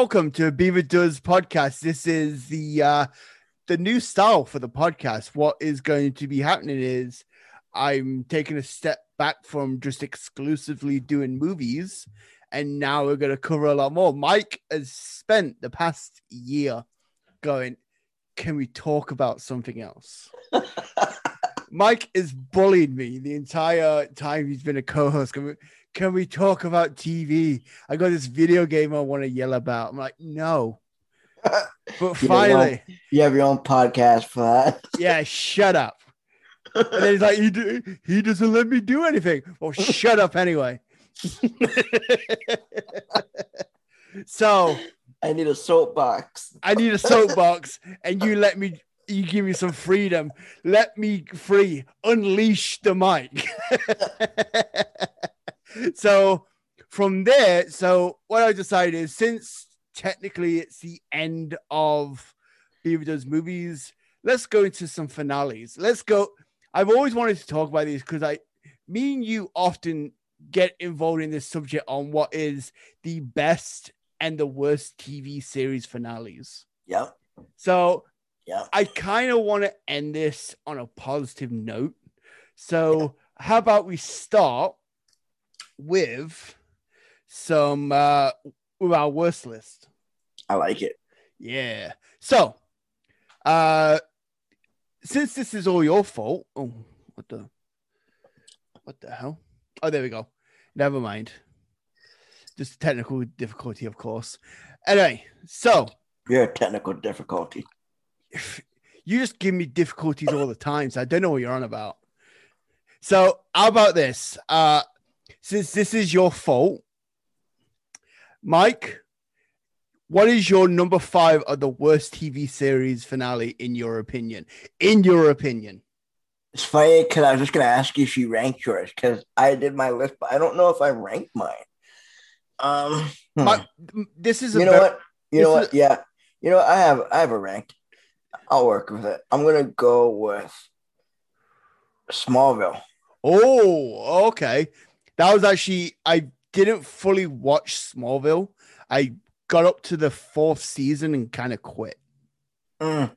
Welcome to Beaver Does podcast. This is the uh the new style for the podcast. What is going to be happening is I'm taking a step back from just exclusively doing movies, and now we're going to cover a lot more. Mike has spent the past year going, Can we talk about something else? Mike is bullied me the entire time he's been a co-host. Can we, can we talk about TV? I got this video game I want to yell about. I'm like, no. But finally, you have your own podcast for that. yeah, shut up. And then he's like, he, do, he doesn't let me do anything. Well, shut up anyway. so I need a soapbox. I need a soapbox, and you let me you give me some freedom. Let me free. Unleash the mic. So from there, so what I decided is since technically it's the end of Beaver Does movies, let's go into some finales. Let's go. I've always wanted to talk about these because I, me and you often get involved in this subject on what is the best and the worst TV series finales. Yep. So Yeah. I kind of want to end this on a positive note. So, how about we start with some uh with our worst list? I like it. Yeah. So, uh since this is all your fault, oh, what the what the hell? Oh, there we go. Never mind. Just technical difficulty, of course. Anyway, so You're a technical difficulty. you just give me difficulties all the time, so I don't know what you're on about. So, how about this? Uh, since this is your fault, Mike, what is your number five of the worst TV series finale in your opinion? In your opinion, It's funny because I was just gonna ask you if you ranked yours because I did my list, but I don't know if I ranked mine. Um, hmm. My- this is a you know what? You know what? Yeah, you know I have I have a ranked. I'll work with it. I'm gonna go with Smallville. Oh, okay. That was actually I didn't fully watch Smallville. I got up to the fourth season and kind of quit. Mm.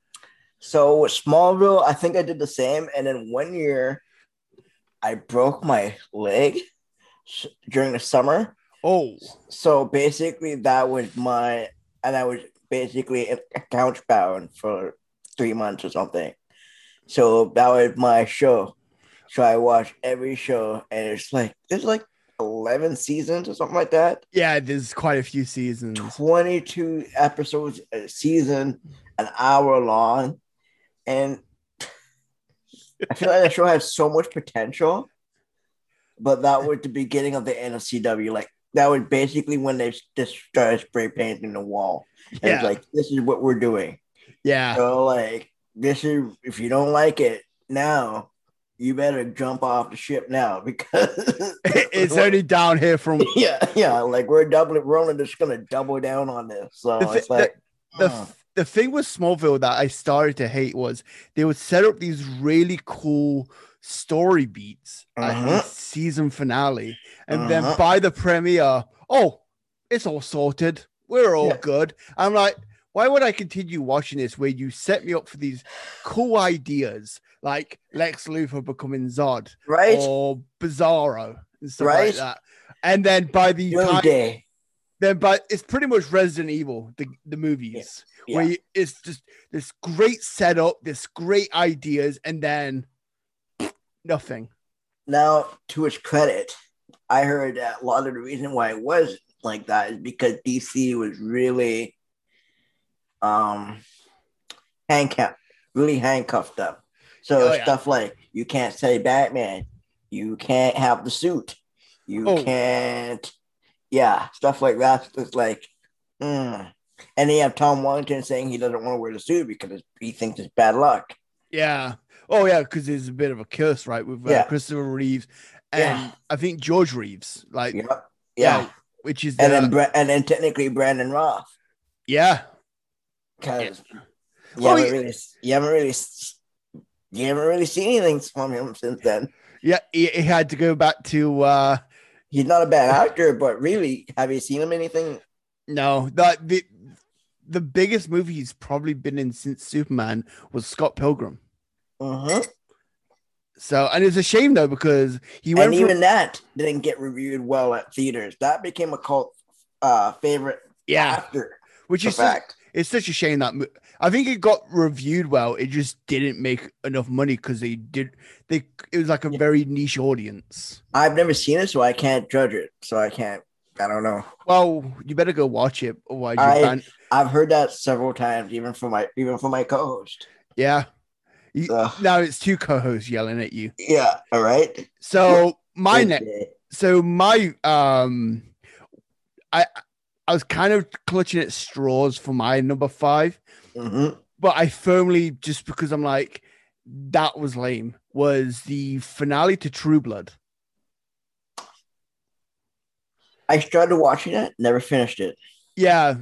So with Smallville, I think I did the same. And then one year, I broke my leg during the summer. Oh, So basically, that was my, and I was basically a couch bound for three months or something. So that was my show. So I watch every show, and it's like there's like eleven seasons or something like that. yeah, there's quite a few seasons. 22 episodes a season, an hour long. And I feel like the show has so much potential. But that was the beginning of the end of CW. Like that was basically when they just started spray painting the wall. And Yeah. it's like, this is what we're doing. Yeah, So like this is if you don't like it now, you better jump off the ship now because it's only down here from yeah, yeah, like we're doubling, we're only just gonna double down on this. So The it's like, the huh. the thing with Smallville that I started to hate was they would set up these really cool story beats at Mhm. the season finale, and then Uh-huh. by the premiere, oh, it's all sorted. We're all Yeah. good. I'm like, why would I continue watching this where you set me up for these cool ideas like Lex Luthor becoming Zod right? or Bizarro and stuff like Right. that, and then by the time Day. then but it's pretty much Resident Evil, the, the movies, Yeah. where you, it's just this great setup, this great ideas, and then nothing. Now, to its credit, I heard that a lot of the reason why it was like that is because DC was really um handcuffed, really handcuffed up. So Oh, yeah. stuff like you can't say Batman, you can't have the suit, you Oh. can't, yeah, stuff like that. It's like, mm. and then you have Tom Wellington saying he doesn't want to wear the suit because he thinks it's bad luck. Yeah. Oh yeah, because there's a bit of a curse, right, with uh, Yeah. Christopher Reeves and Yeah. I think George Reeves, like Yeah, yeah, which is and the- then Bra- and then technically Brandon Routh. yeah, because you, Oh, haven't yeah. really, you haven't really, you haven't really seen anything from him since then. yeah, he, he had to go back to uh He's not a bad actor, but really, have you seen him anything No, that the the biggest movie he's probably been in since Superman was Scott Pilgrim. Uh-huh. So, and it's a shame though because he went And from even that didn't get reviewed well at theaters. That became a cult uh, favorite yeah, after which the is such, fact. it's such a shame that I think it got reviewed well. It just didn't make enough money because they did they it was like a very niche audience. I've never seen it, so I can't judge it. So I can't. I don't know. Well, you better go watch it, you I- can't. I've heard that several times, even from my even from my co-host. Yeah. You- So, now it's two co-hosts yelling at you. yeah. All right. So my next so my um I I was kind of clutching at straws for my number five, Mhm. but I firmly just because I'm like that was lame was the finale to True Blood. I started watching it, never finished it. Yeah,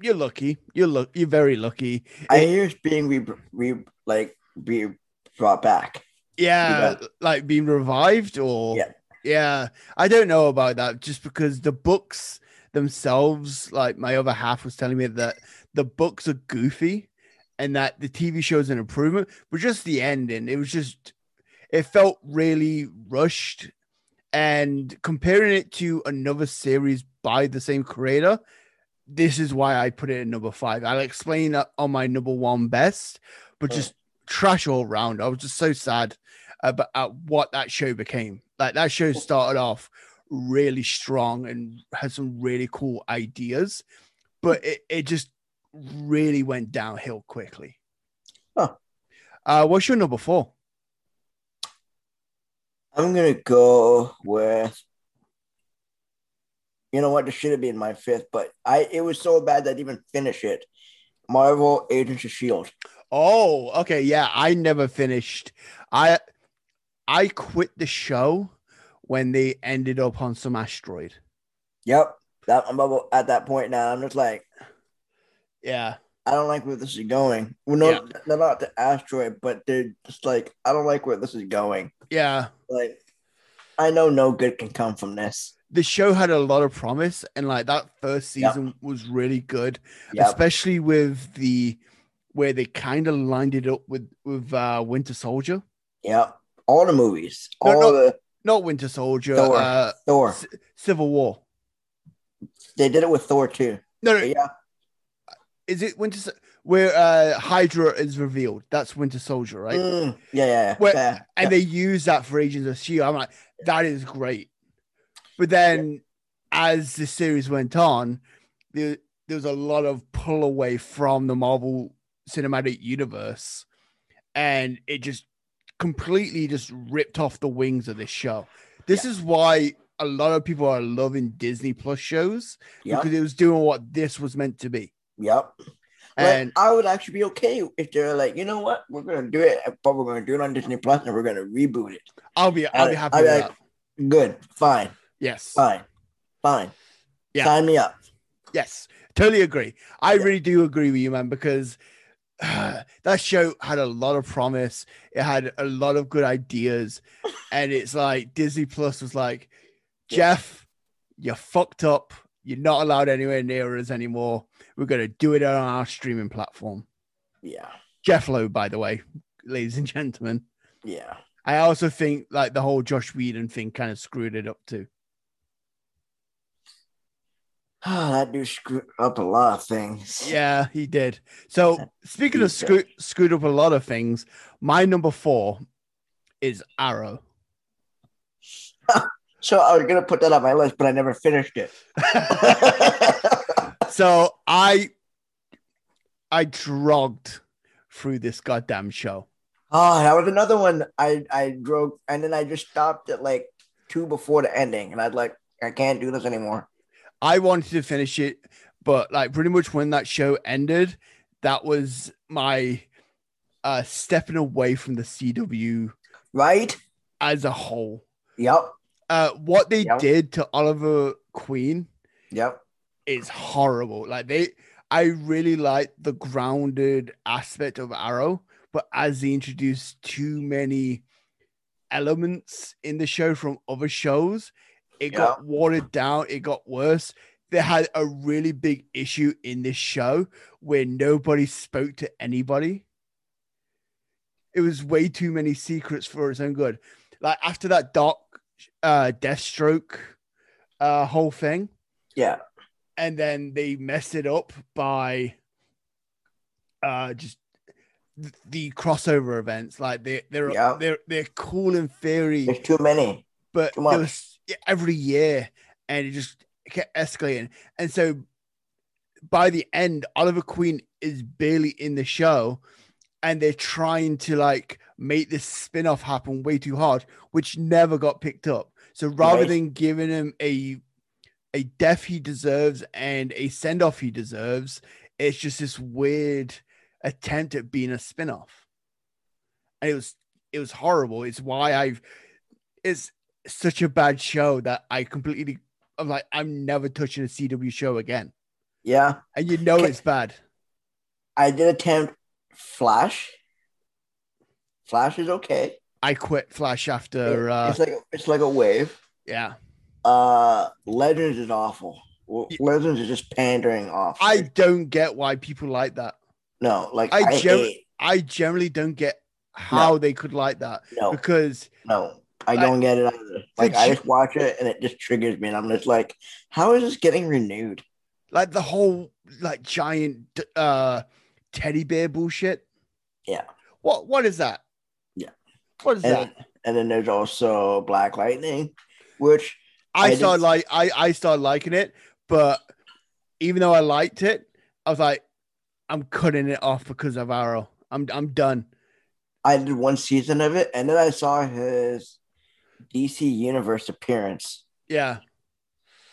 you're lucky. You're look. You're very lucky. I hear it's being re, re like be brought back. Yeah, like being revived or Yeah. yeah. I don't know about that just because the books themselves, like my other half was telling me that the books are goofy and that the TV show is an improvement, but just the ending, it was just it felt really rushed. And comparing it to another series by the same creator, this is why I put it in number five. I'll explain that on my number one best, but Yeah. just trash all around. I was just so sad about at what that show became. Like that show started off really strong and had some really cool ideas, but it, it just really went downhill quickly. Huh. Uh, what's your number four? I'm gonna go with. You know what? This should have been my fifth, but I it was so bad that I didn't even finish it. Marvel Agents of Shield. Oh, okay. Yeah, I never finished. I I quit the show when they ended up on some asteroid. Yep. That I'm about at that point now. I'm just like, Yeah. I don't like where this is going. Well, no, Yeah. they're not the asteroid, but they're just like, I don't like where this is going. Yeah. Like, I know no good can come from this. The show had a lot of promise and like that first Yep. season was really good, Yep. especially with the where they kind of lined it up with with uh Winter Soldier. Yeah, All the movies, No, all no. the Not Winter Soldier, Thor. uh Thor. C- Civil War. They did it with Thor too. No, no, yeah. Is it Winter where uh Hydra is revealed? That's Winter Soldier, right? Mm, yeah, yeah, yeah. Where- yeah. and yeah. they use that for Agents of Shield. I'm like, that is great. But then, as the series went on, there, there was a lot of pull away from the Marvel Cinematic Universe, and it just completely just ripped off the wings of this show. This is why a lot of people are loving Disney Plus shows because it was doing what this was meant to be. Yep. And But I would actually be okay if they're like, you know what, we're gonna do it, but we're gonna do it on Disney Plus and we're gonna reboot it. I'll be I'll be I- happy I with like- that. Good, fine, Yes. fine, fine. Yeah. Sign me up. Yes, totally agree. I Yeah. really do agree with you, man, because that show had a lot of promise. It had a lot of good ideas. and it's like Disney Plus was like, Yeah. Jeph, you're fucked up. You're not allowed anywhere near us anymore. We're going to do it on our streaming platform. Yeah, Jeph Loeb, by the way, ladies and gentlemen. yeah. I also think like the whole Joss Whedon thing kind of screwed it up too. Oh, that dude screwed up a lot of things. Yeah, he did. So speaking of screw, screwed up a lot of things, my number four is Arrow. So I was gonna put that on my list, but I never finished it. so I I drugged through this goddamn show. oh, that was another one. I I drove, and then I just stopped at like two before the ending, and I'd like, I can't do this anymore. I wanted to finish it, but like pretty much when that show ended, that was my uh stepping away from the CW Right? as a whole. Yep. Uh what they Yep. did to Oliver Queen Yep. Is horrible. Like they, I really like the grounded aspect of Arrow, but as they introduced too many elements in the show from other shows, it got watered down. It got worse. they had a really big issue in this show where nobody spoke to anybody. It was way too many secrets for its own good. Like after that dark uh Deathstroke uh whole thing, Yeah. And then they messed it up by uh just th- the crossover events. Like they they're Yeah. they're they're cool in theory, There's too many. but too was every year and it just kept escalating. And so by the end, Oliver Queen is barely in the show and they're trying to like make this spin-off happen way too hard, which never got picked up. So rather Right. than giving him a a death he deserves and a send-off he deserves, it's just this weird attempt at being a spin-off. And it was it was horrible. It's why I've it's such a bad show that I completely I'm like I'm never touching a CW show again. Yeah. And you know Okay. it's bad. I did attempt Flash. Flash is okay. I quit Flash after uh it's like it's like a wave. yeah. Uh Legends is awful. Legends is just pandering off. I don't get why people like that. no like I I, gen- I generally don't get how they could like that no because no I I- don't get it either. Like I just watch it and it just triggers me and I'm just like, how is this getting renewed? like the whole like giant uh teddy bear bullshit. Yeah. What what is that? Yeah. What is And that? and then there's also Black Lightning, which I, I started like I I started liking it, but even though I liked it, I was like, I'm cutting it off because of Arrow. I'm I'm done. I did one season of it, and then I saw his DC Universe appearance, Yeah.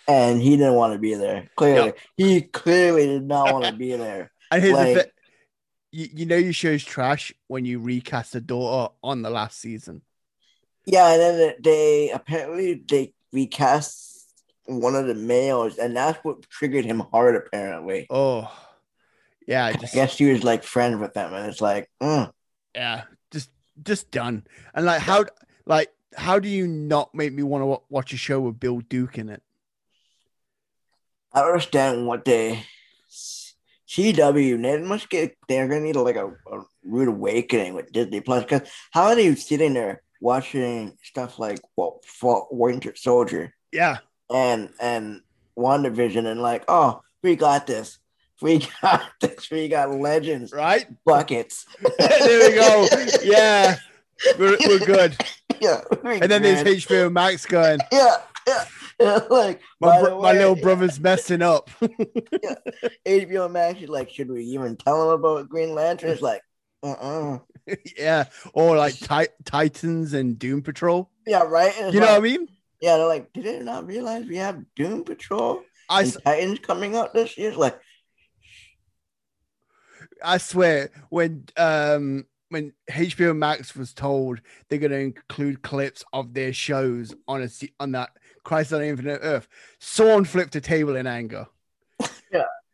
and he didn't want to be there. Clearly, he clearly did not want to be there. And here's Like- the thing. You, you know your show's trash when you recast the daughter on the last season. Yeah, and then they apparently they recast one of the males, and that's what triggered him hard. Apparently, Oh, yeah, I guess he was like friends with them, and it's like, mm, yeah, just just done. And like how like how do you not make me want to watch a show with Bill Duke in it? I don't understand what they CW. They must get. They're gonna need like a, a rude awakening with Disney Plus. Because how are they sitting there watching stuff like well, for Winter Soldier Yeah, and and WandaVision and like, oh, we got this. We got this. We got legends right. buckets. there we go. Yeah, we're, we're good. yeah. And then there's HBO Max going. yeah, yeah. yeah, Like My, bro- the my way, little brother's messing up. HBO Max is like, should we even tell him about Green Lantern? It's like, uh-uh. yeah, or like Ti- Titans and Doom Patrol. Yeah, right. You know what I mean? Yeah, they're like, did they not realize we have Doom Patrol I, and s- Titans coming out this year? It's like, I swear when um when HBO Max was told they're going to include clips of their shows on a on that Crisis on Infinite Earth, someone flipped a table in anger.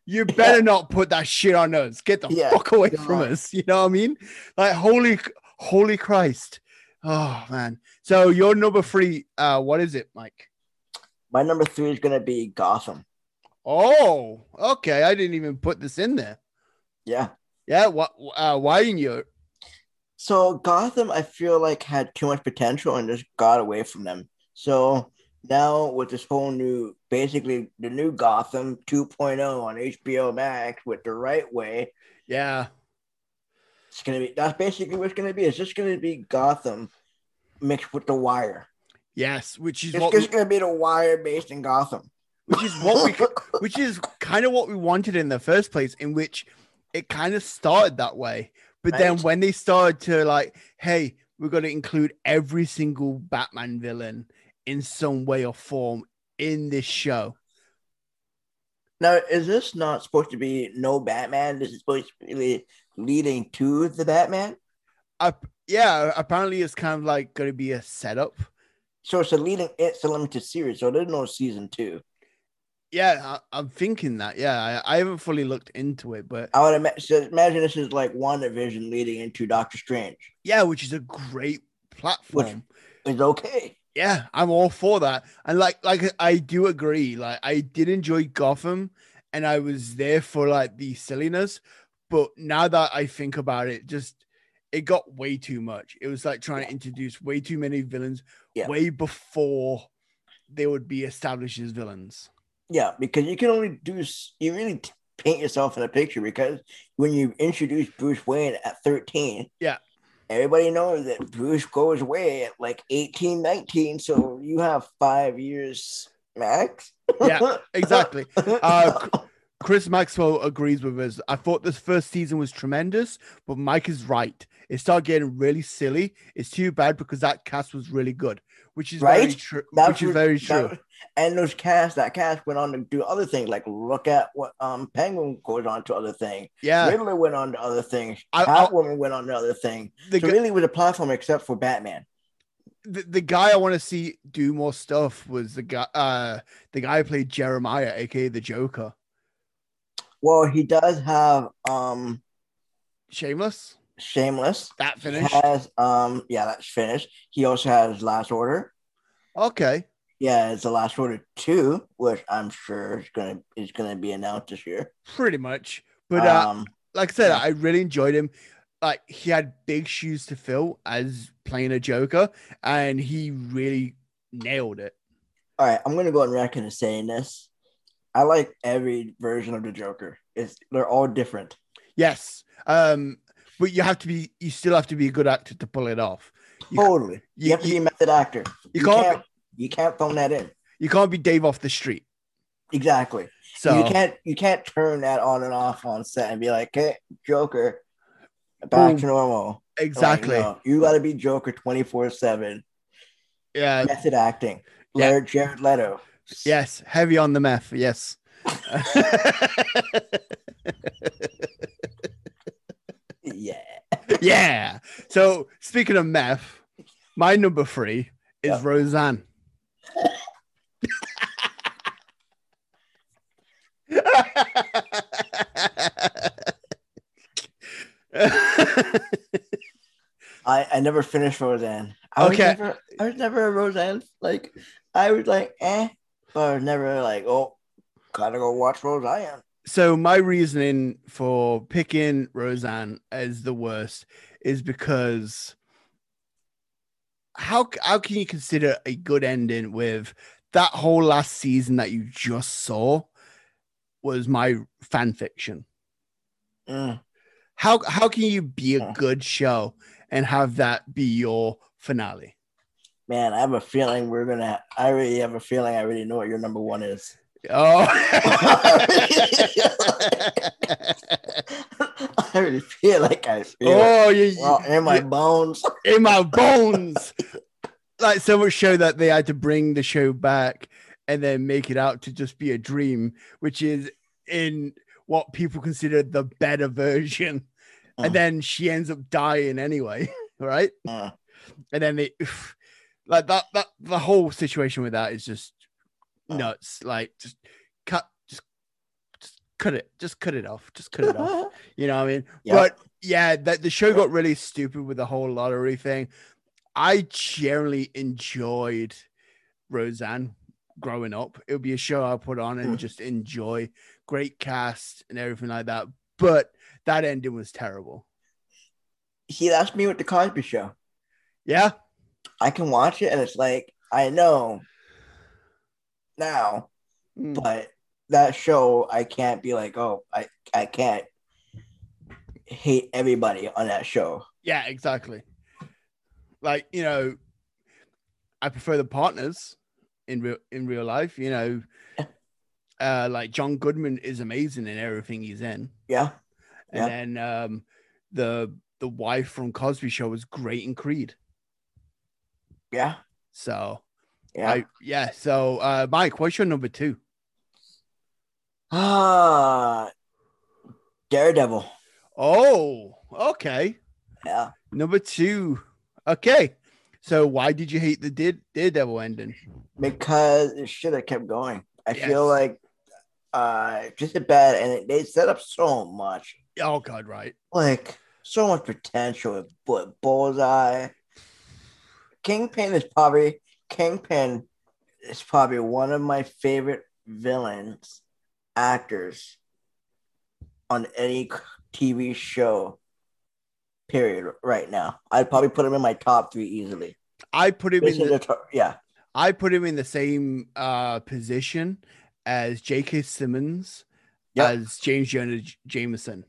Yeah. You better not put that shit on us. Get the Yeah, fuck away from God. us. You know what I mean? Like holy holy Christ. Oh man. So your number three, uh, what is it, Mike? my number three is gonna be Gotham. Oh, okay. I didn't even put this in there. Yeah. Yeah. What? Uh, why didn't you? So Gotham, I feel like had too much potential and just got away from them. So now with this whole new, basically the new Gotham 2.0 on HBO Max with the right way, Yeah. it's gonna be that's basically what it's gonna be. It's just gonna be Gotham mixed with the Wire. Yes. Which is It's what. We, gonna be the Wire based in Gotham. which is what we. Which is kind of what we wanted in the first place. In which it kind of started that way, but then when they started to like, hey, we're going to include every single Batman villain in some way or form in this show. Now, is this not supposed to be no Batman? This is supposed to be leading to the Batman. Up, yeah. Apparently, it's kind of like going to be a setup. So it's a leading. It's a limited series. So there's no season two. Yeah, I, I'm thinking that. Yeah, I, I haven't fully looked into it, but I would imagine. So imagine this is like one WandaVision leading into Doctor Strange. yeah, which is a great platform. It's okay. Yeah, I'm all for that. And like like I do agree. Like I did enjoy Gotham and I was there for like the silliness, but now that I think about it, just it got way too much. It was like trying to introduce way too many villains Yeah. way before they would be established as villains. Yeah, because you can only do you really paint yourself in a picture because when you introduce Bruce Wayne at 13, Yeah. Everybody knows that Bruce goes away at like 18, 19. So you have five years max. Yeah, Exactly. Uh, Chris Maxwell agrees with us. I thought this first season was tremendous, but Mike is right. It started getting really silly. It's too bad because that cast was really good, which is very Right? true. That's Which is very that- true. and those cast, that cast went on to do other things. Like look at what um Penguin goes on to other things. Yeah, Riddler went on to other things. I- I- Catwoman went on to other things. the, So really, was a platform except for Batman. the the guy I want to see do more stuff was the guy. Uh, the guy who played Jeremiah, aka the Joker. Well, he does have um Shameless. Shameless. That He has um yeah, that's finished. He also has Last Order. Okay. Yeah, it's the Last Order two, which I'm sure is gonna is gonna be announced this year. Pretty much. But uh, um, like I said, yeah. I really enjoyed him. Like he had big shoes to fill as playing a Joker, and he really nailed it. all right, I'm gonna go on record and saying this. I like every version of the Joker. It's they're all different. Yes. Um, but you have to be you still have to be a good actor to pull it off. You, Totally. You, you- have to be a method actor. you can't you can't phone that in. you can't be Dave off the street. Exactly. So you can't you can't turn that on and off on set and be like, "Hey, Joker, back to normal." Like, exactly. no, you got to be Joker twenty four seven. Yeah. Method acting. Yeah. Jared Leto. Yes. Heavy on the meth. Yes. Yeah. So speaking of meth, my number three is Yeah. Roseanne. I, I never finished Roseanne. I was Okay. never I was never a Roseanne. Like I was like, eh, but I was never like, oh, gotta go watch Roseanne. So my reasoning for picking Roseanne as the worst is because how how can you consider a good ending with that whole last season that you just saw was my fan fiction. Mm. How how can you be a good show and have that be your finale? Man, I have a feeling we're gonna I really have a feeling I already know what your number one is. Oh. I really feel like I feel oh, you, Well, in my you- bones. in my bones. like so much show that they had to bring the show back and then make it out to just be a dream, which is in what people consider the better version. Mm. And then she ends up dying anyway, right? Mm. And then they like that that the whole situation with that is just Mm. Nuts. Like just cut just, just cut it, just cut it off, just cut it off. You know what I mean? Yeah. But yeah, that the show got really stupid with the whole lottery thing. I generally enjoyed Roseanne growing up. It would be a show I put on and Mm. just enjoy. Great cast and everything like that. But that ending was terrible. See, that's me with the Cosby Show. Yeah. I can watch it and it's like I know now, Mm. but that show I can't be like, oh, I I can't hate everybody on that show. Yeah, exactly. Like, you know, I prefer the partners in real in real life, you know. Yeah. Uh like John Goodman is amazing in everything he's in. Yeah, And then um the the wife from Cosby Show was great in Creed. yeah, So yeah. I yeah, so uh Mike, what's your number two? Ah, Daredevil. Oh, okay. Yeah. Number two. Okay. So why did you hate the Dare- Daredevil ending? because it should have kept going. I Yes. feel like uh just a bad and they set up so much, Oh god, right. like so much potential with Bullseye. Kingpin is probably Kingpin is probably one of my favorite villains, actors on any TV show. Period. Right now, I'd probably put him in my top three easily. I put him in This the, the top- yeah, I put him in the same uh position as J.K. Simmons Yep. as James Jonah Jameson.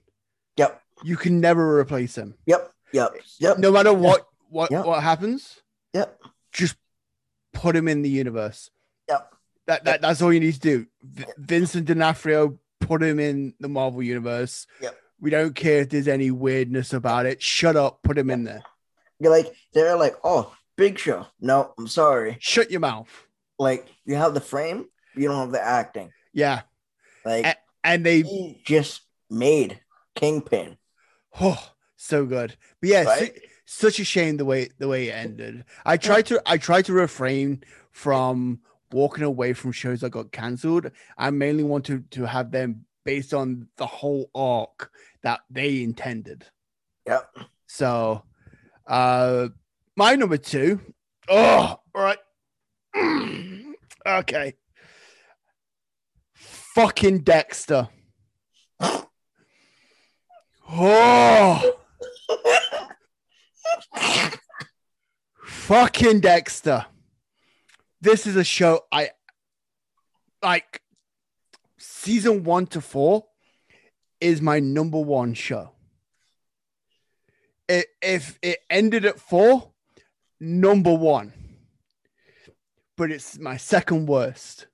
yep, You can never replace him. yep, yep, yep, No matter what what Yep. what happens, yep, just put him in the universe. yep. That, that that's all you need to do. V- Vincent D'Onofrio, put him in the Marvel universe. Yep. We don't care if there's any weirdness about it. Shut up. Put him in there. You're like they're like, oh, Big Show. No, I'm sorry. Shut your mouth. Like you have the frame, you don't have the acting. Yeah. Like A- And they he just made Kingpin. oh so good. But yeah, Right? Such a shame the way the way it ended. I tried to I tried to refrain from walking away from shows that got cancelled. I mainly want to to have them based on the whole arc that they intended. Yep. So uh my number two. Oh, all right. okay. Fucking Dexter. Oh. Fucking Dexter. This is a show I like season one to four is my number one show. It, if it ended at four, number one. But it's my second worst.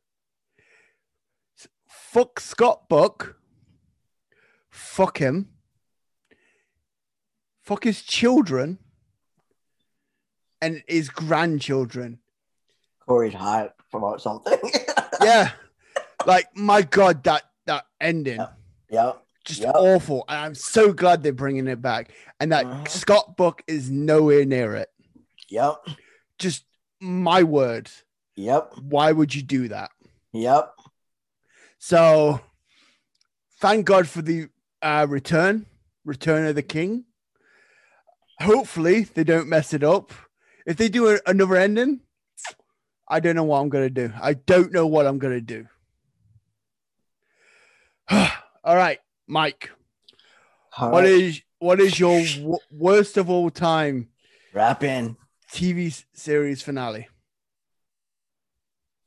Fuck Scott Buck. Fuck him. Fuck his children and his grandchildren. Corey's hot about something. Yeah. like my god, that that ending. yep. Just awful. And I'm so glad they're bringing it back. And that Mhm. Scott Buck is nowhere near it. Yep. Just my word. Yep. Why would you do that? Yep. So thank God for the uh, return, return of the king. Hopefully they don't mess it up. If they do a- another ending, I don't know what I'm gonna do. I don't know what I'm gonna do. all right, Mike. All What right. is what is your w- worst of all time Wrap in TV series finale?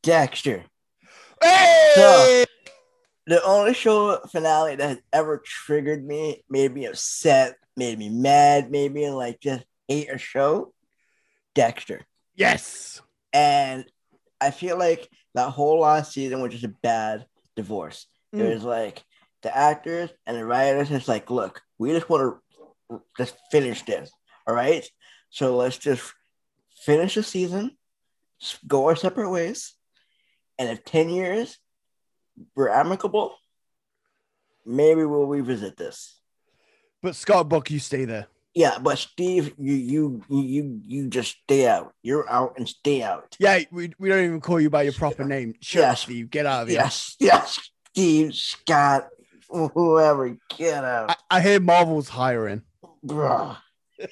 Dexter. Hey! The only show finale that has ever triggered me, made me upset, made me mad, made me like just hate a show. Dexter. Yes. And I feel like that whole last season was just a bad divorce. It Mm. was like the actors and the writers is like, look, we just want to just finish this. All right. So let's just finish the season, go our separate ways. And if 10 years we're amicable, maybe we'll revisit this. But Scott Buck, you stay there. Yeah, but Steve, you you you you, just stay out. You're out and stay out. Yeah, we, we don't even call you by your proper name. Up, Yes. Steve. Get out of here. Yes, yes, Steve, Scott, whoever, get out. I, I hear Marvel's hiring. Bruh.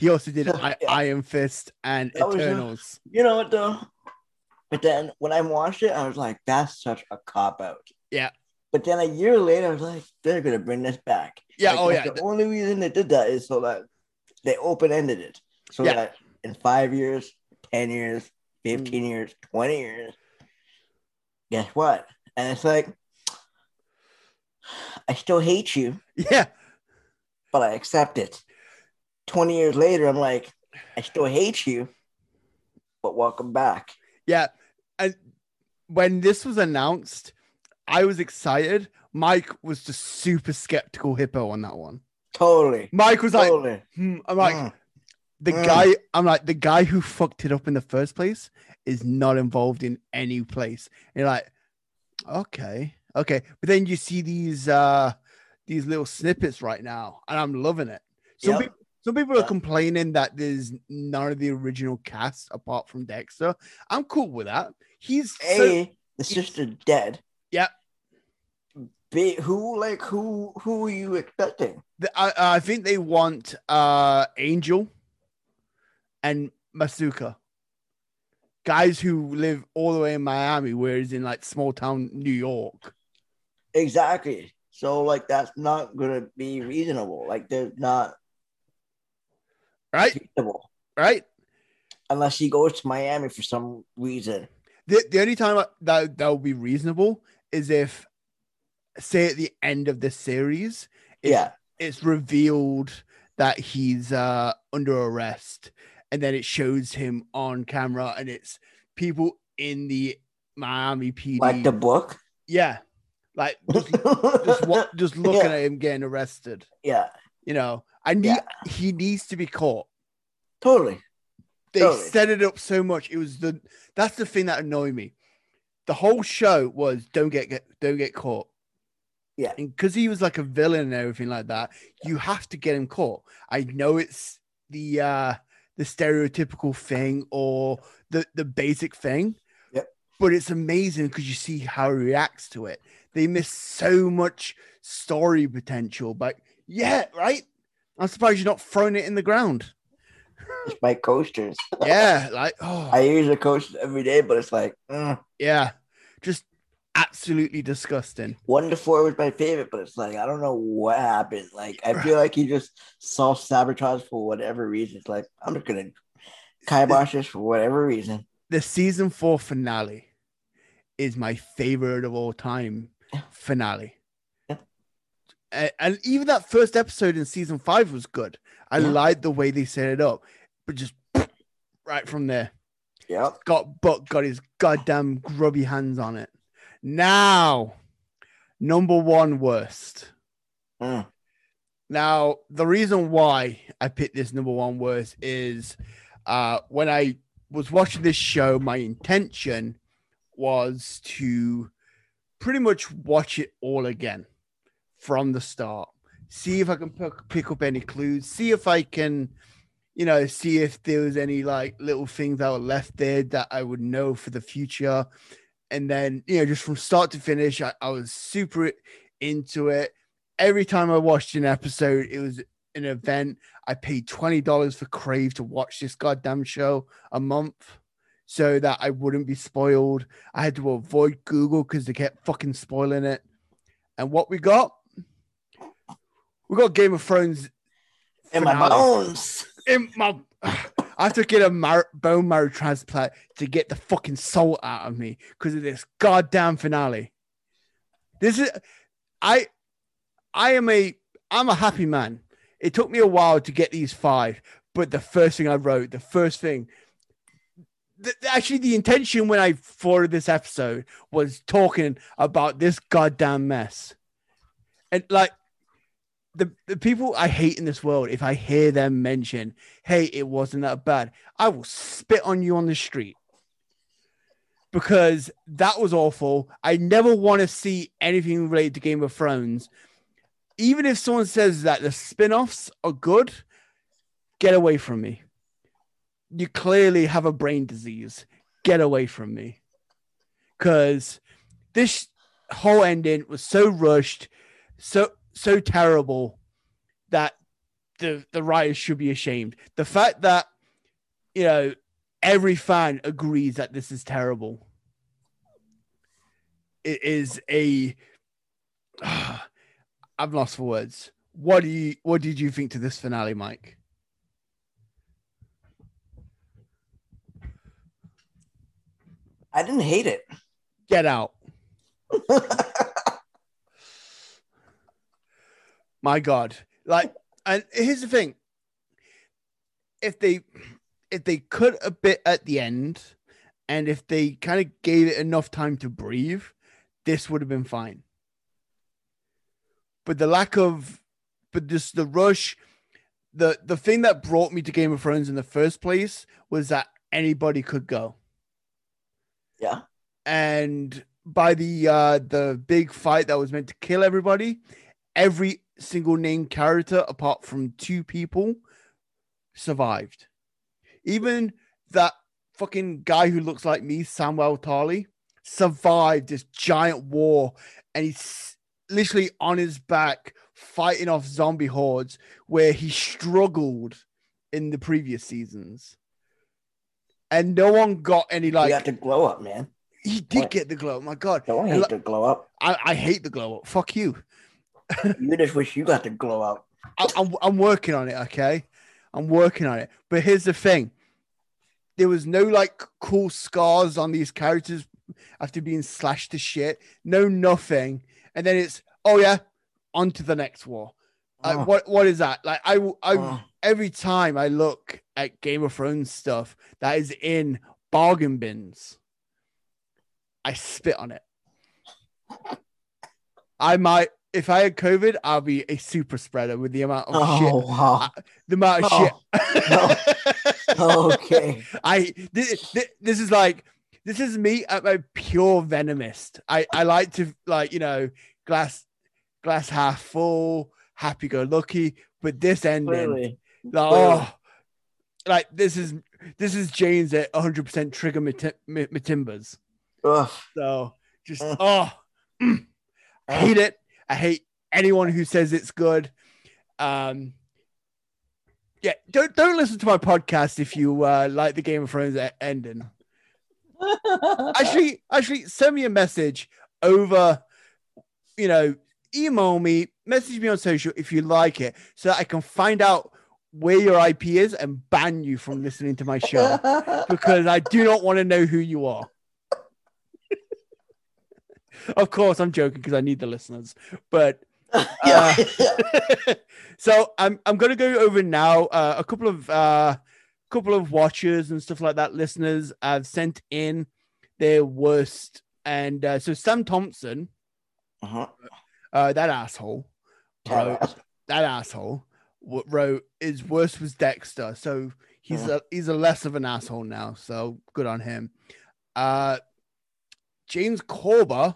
He also did I. Iron Fist and That Eternals. You know what though? But then when I watched it, I was like, that's such a cop out. Yeah. But then a year later, I was like, they're gonna bring this back. Yeah, Like, oh yeah. The only reason they did that is so that they open ended it. So Yeah. that in five years, 10 years, Mm. 15 years, 20 years, guess what? And it's like, I still hate you, Yeah. but I accept it. 20 years later, I'm like, I still hate you, but welcome back. Yeah. And when this was announced, I was excited. Mike was just super skeptical hippo on that one. Totally. Mike was like, hmm. I'm like, Mm. the Mm. guy, I'm like, the guy who fucked it up in the first place is not involved in any place. And you're like, okay, okay. But then you see these uh these little snippets right now, and I'm loving it. Some Yep. people some people are complaining that there's none of the original cast apart from Dexter. I'm cool with that. He's so, A, the sister's dead. Yep. Who like who who are you expecting? I, I think they want uh Angel and Masuka. guys who live all the way in Miami, whereas in like small town New York. Exactly. So like that's not gonna be reasonable. Like they're not Right? feasible Right? unless he goes to Miami for some reason. The, the only time that that would be reasonable is if, say, at the end of the series, it's, Yeah. it's revealed that he's uh, under arrest, and then it shows him on camera, and it's people in the Miami PD. Like the book. yeah, like just, just, wa- just looking Yeah. at him getting arrested. Yeah. You know, I need Yeah. he needs to be caught. Totally. they Totally. set it up so much. It was the that's the thing that annoyed me. The whole show was don't get, get don't get caught. Yeah. and because he was like a villain and everything like that, you have to get him caught. I know it's the uh the stereotypical thing or the the basic thing. Yep. But it's amazing because you see how he reacts to it. They miss so much story potential, but yeah, right. I'm surprised you're not throwing it in the ground. It's my coasters. Yeah, like oh, I use a coaster every day, but it's like mm. Yeah, just absolutely disgusting. one to four was my favorite, but it's like I don't know what happened. Like I feel like he just self sabotaged for whatever reason. It's like I'm just gonna kibosh this for whatever reason. The season four finale is my favorite of all time finale. Yeah. And, even that first episode in season five was good. I Yeah. liked the way they set it up, but just right from there, Yep. Scott Buck got his goddamn grubby hands on it. Now, number one worst. Mm. Now, the reason why I picked this number one worst is uh, when I was watching this show, my intention was to pretty much watch it all again from the start. See if I can pick, pick up any clues, see if I can, you know, see if there was any like little things that were left there that I would know for the future. And then, you know, just from start to finish, I, I was super into it every time I watched an episode, it was an event. I paid twenty dollars for Crave to watch this goddamn show a month, so that I wouldn't be spoiled. I had to avoid Google because they kept fucking spoiling it. And what we got, we got Game of Thrones In my bones. In my, I have to get a mar- bone marrow transplant to get the fucking soul out of me because of this goddamn finale. This is, I, I am a, I'm a happy man. It took me a while to get these five, but the first thing I wrote, the first thing, th- actually, the intention when I thought this episode was talking about this goddamn mess, and like the, the people I hate in this world, if I hear them mention, hey, it wasn't that bad, I will spit on you on the street. Because that was awful. I never want to see anything related to Game of Thrones. Even if someone says that the spin offs are good, get away from me. You clearly have a brain disease. Get away from me. Because this whole ending was so rushed, so so terrible that the the writers should be ashamed. The fact that you know every fan agrees that this is terrible. It is a I've lost for words. What do you what did you think to this finale, Mike? I didn't hate it. Get out. My God. Like, and here's the thing. If they if they cut a bit at the end and if they kind of gave it enough time to breathe, this would have been fine. But the lack of but just the rush, the the thing that brought me to Game of Thrones in the first place was that anybody could go yeah. and by the uh the big fight that was meant to kill everybody every single named character apart from two people survived even that fucking guy who looks like me Samwell Tarly survived this giant war and he's literally on his back fighting off zombie hordes where he struggled in the previous seasons and no one got any you like. got the glow up, man. he did What? get the glow. My God, Don't And hate look- the glow up. I, I hate the glow up. Fuck you. You just wish you got the glow up. I, I'm I'm working on it. Okay, I'm working on it. But here's the thing: there was no like cool scars on these characters after being slashed to shit. No nothing, and then it's oh yeah, on to the next war. Like, Oh. what what is that? Like I I Oh. every time I look at Game of Thrones stuff that is in bargain bins, I spit on it. I might, if I had COVID, I'll be a super spreader with the amount of Oh, shit, wow. the amount of Oh, shit. okay. I this, this is like this is me at my pure venomist. I I like to like you know glass glass half full, happy go lucky, but this ending. Clearly. Like, oh, like this is this is James at 100 percent trigger Mi- Matimbas. Ugh. So just Mm. oh, mm. I hate it. I hate anyone who says it's good. Um, yeah, don't don't listen to my podcast if you uh, like the Game of Thrones ending. Actually, actually, send me a message over. You know, email me, message me on social if you like it, so that I can find out where your IP is and ban you from listening to my show because I do not want to know who you are. Of course, I'm joking because I need the listeners, but yeah. so I'm I'm gonna go over now. Uh, a couple of uh, couple of watchers and stuff like that, listeners have sent in their worst, and uh, so Sam Thompson, uh-huh. uh, that asshole, wrote, that asshole wrote his worst was Dexter. So he's a he's a less of an asshole now. So good on him. Uh, James Corber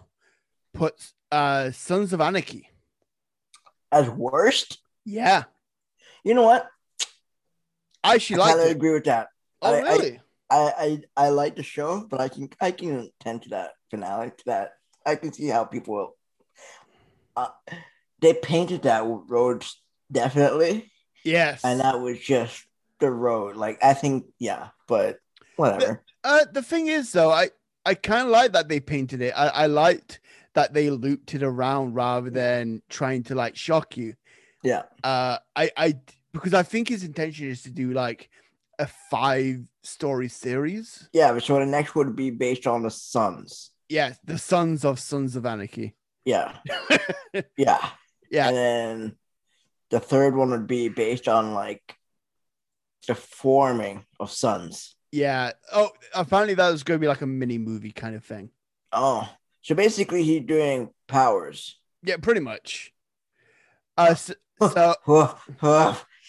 puts uh, Sons of Anarchy. As worst? Yeah, You know what? I actually like it. agree with that. Oh I- I- really? I, I I like the show, but I can I can tend to that finale to that. I can see how people uh, they painted that road definitely, yes. and that was just the road. Like I think, yeah, but whatever. Uh, the thing is, though, I I kind of like that they painted it. I, I liked that they looped it around rather than trying to like shock you. Yeah, Uh, I I because I think his intention is to do like a five story series. yeah. But so the next would be based on the Sons. Yes, the Sons of Sons of Anarchy. Yeah, yeah, Yeah, and then the third one would be based on like the forming of Sons. yeah. Oh, apparently that was going to be like a mini movie kind of thing. Oh, so basically he's doing powers. Yeah, pretty much. Uh, so, so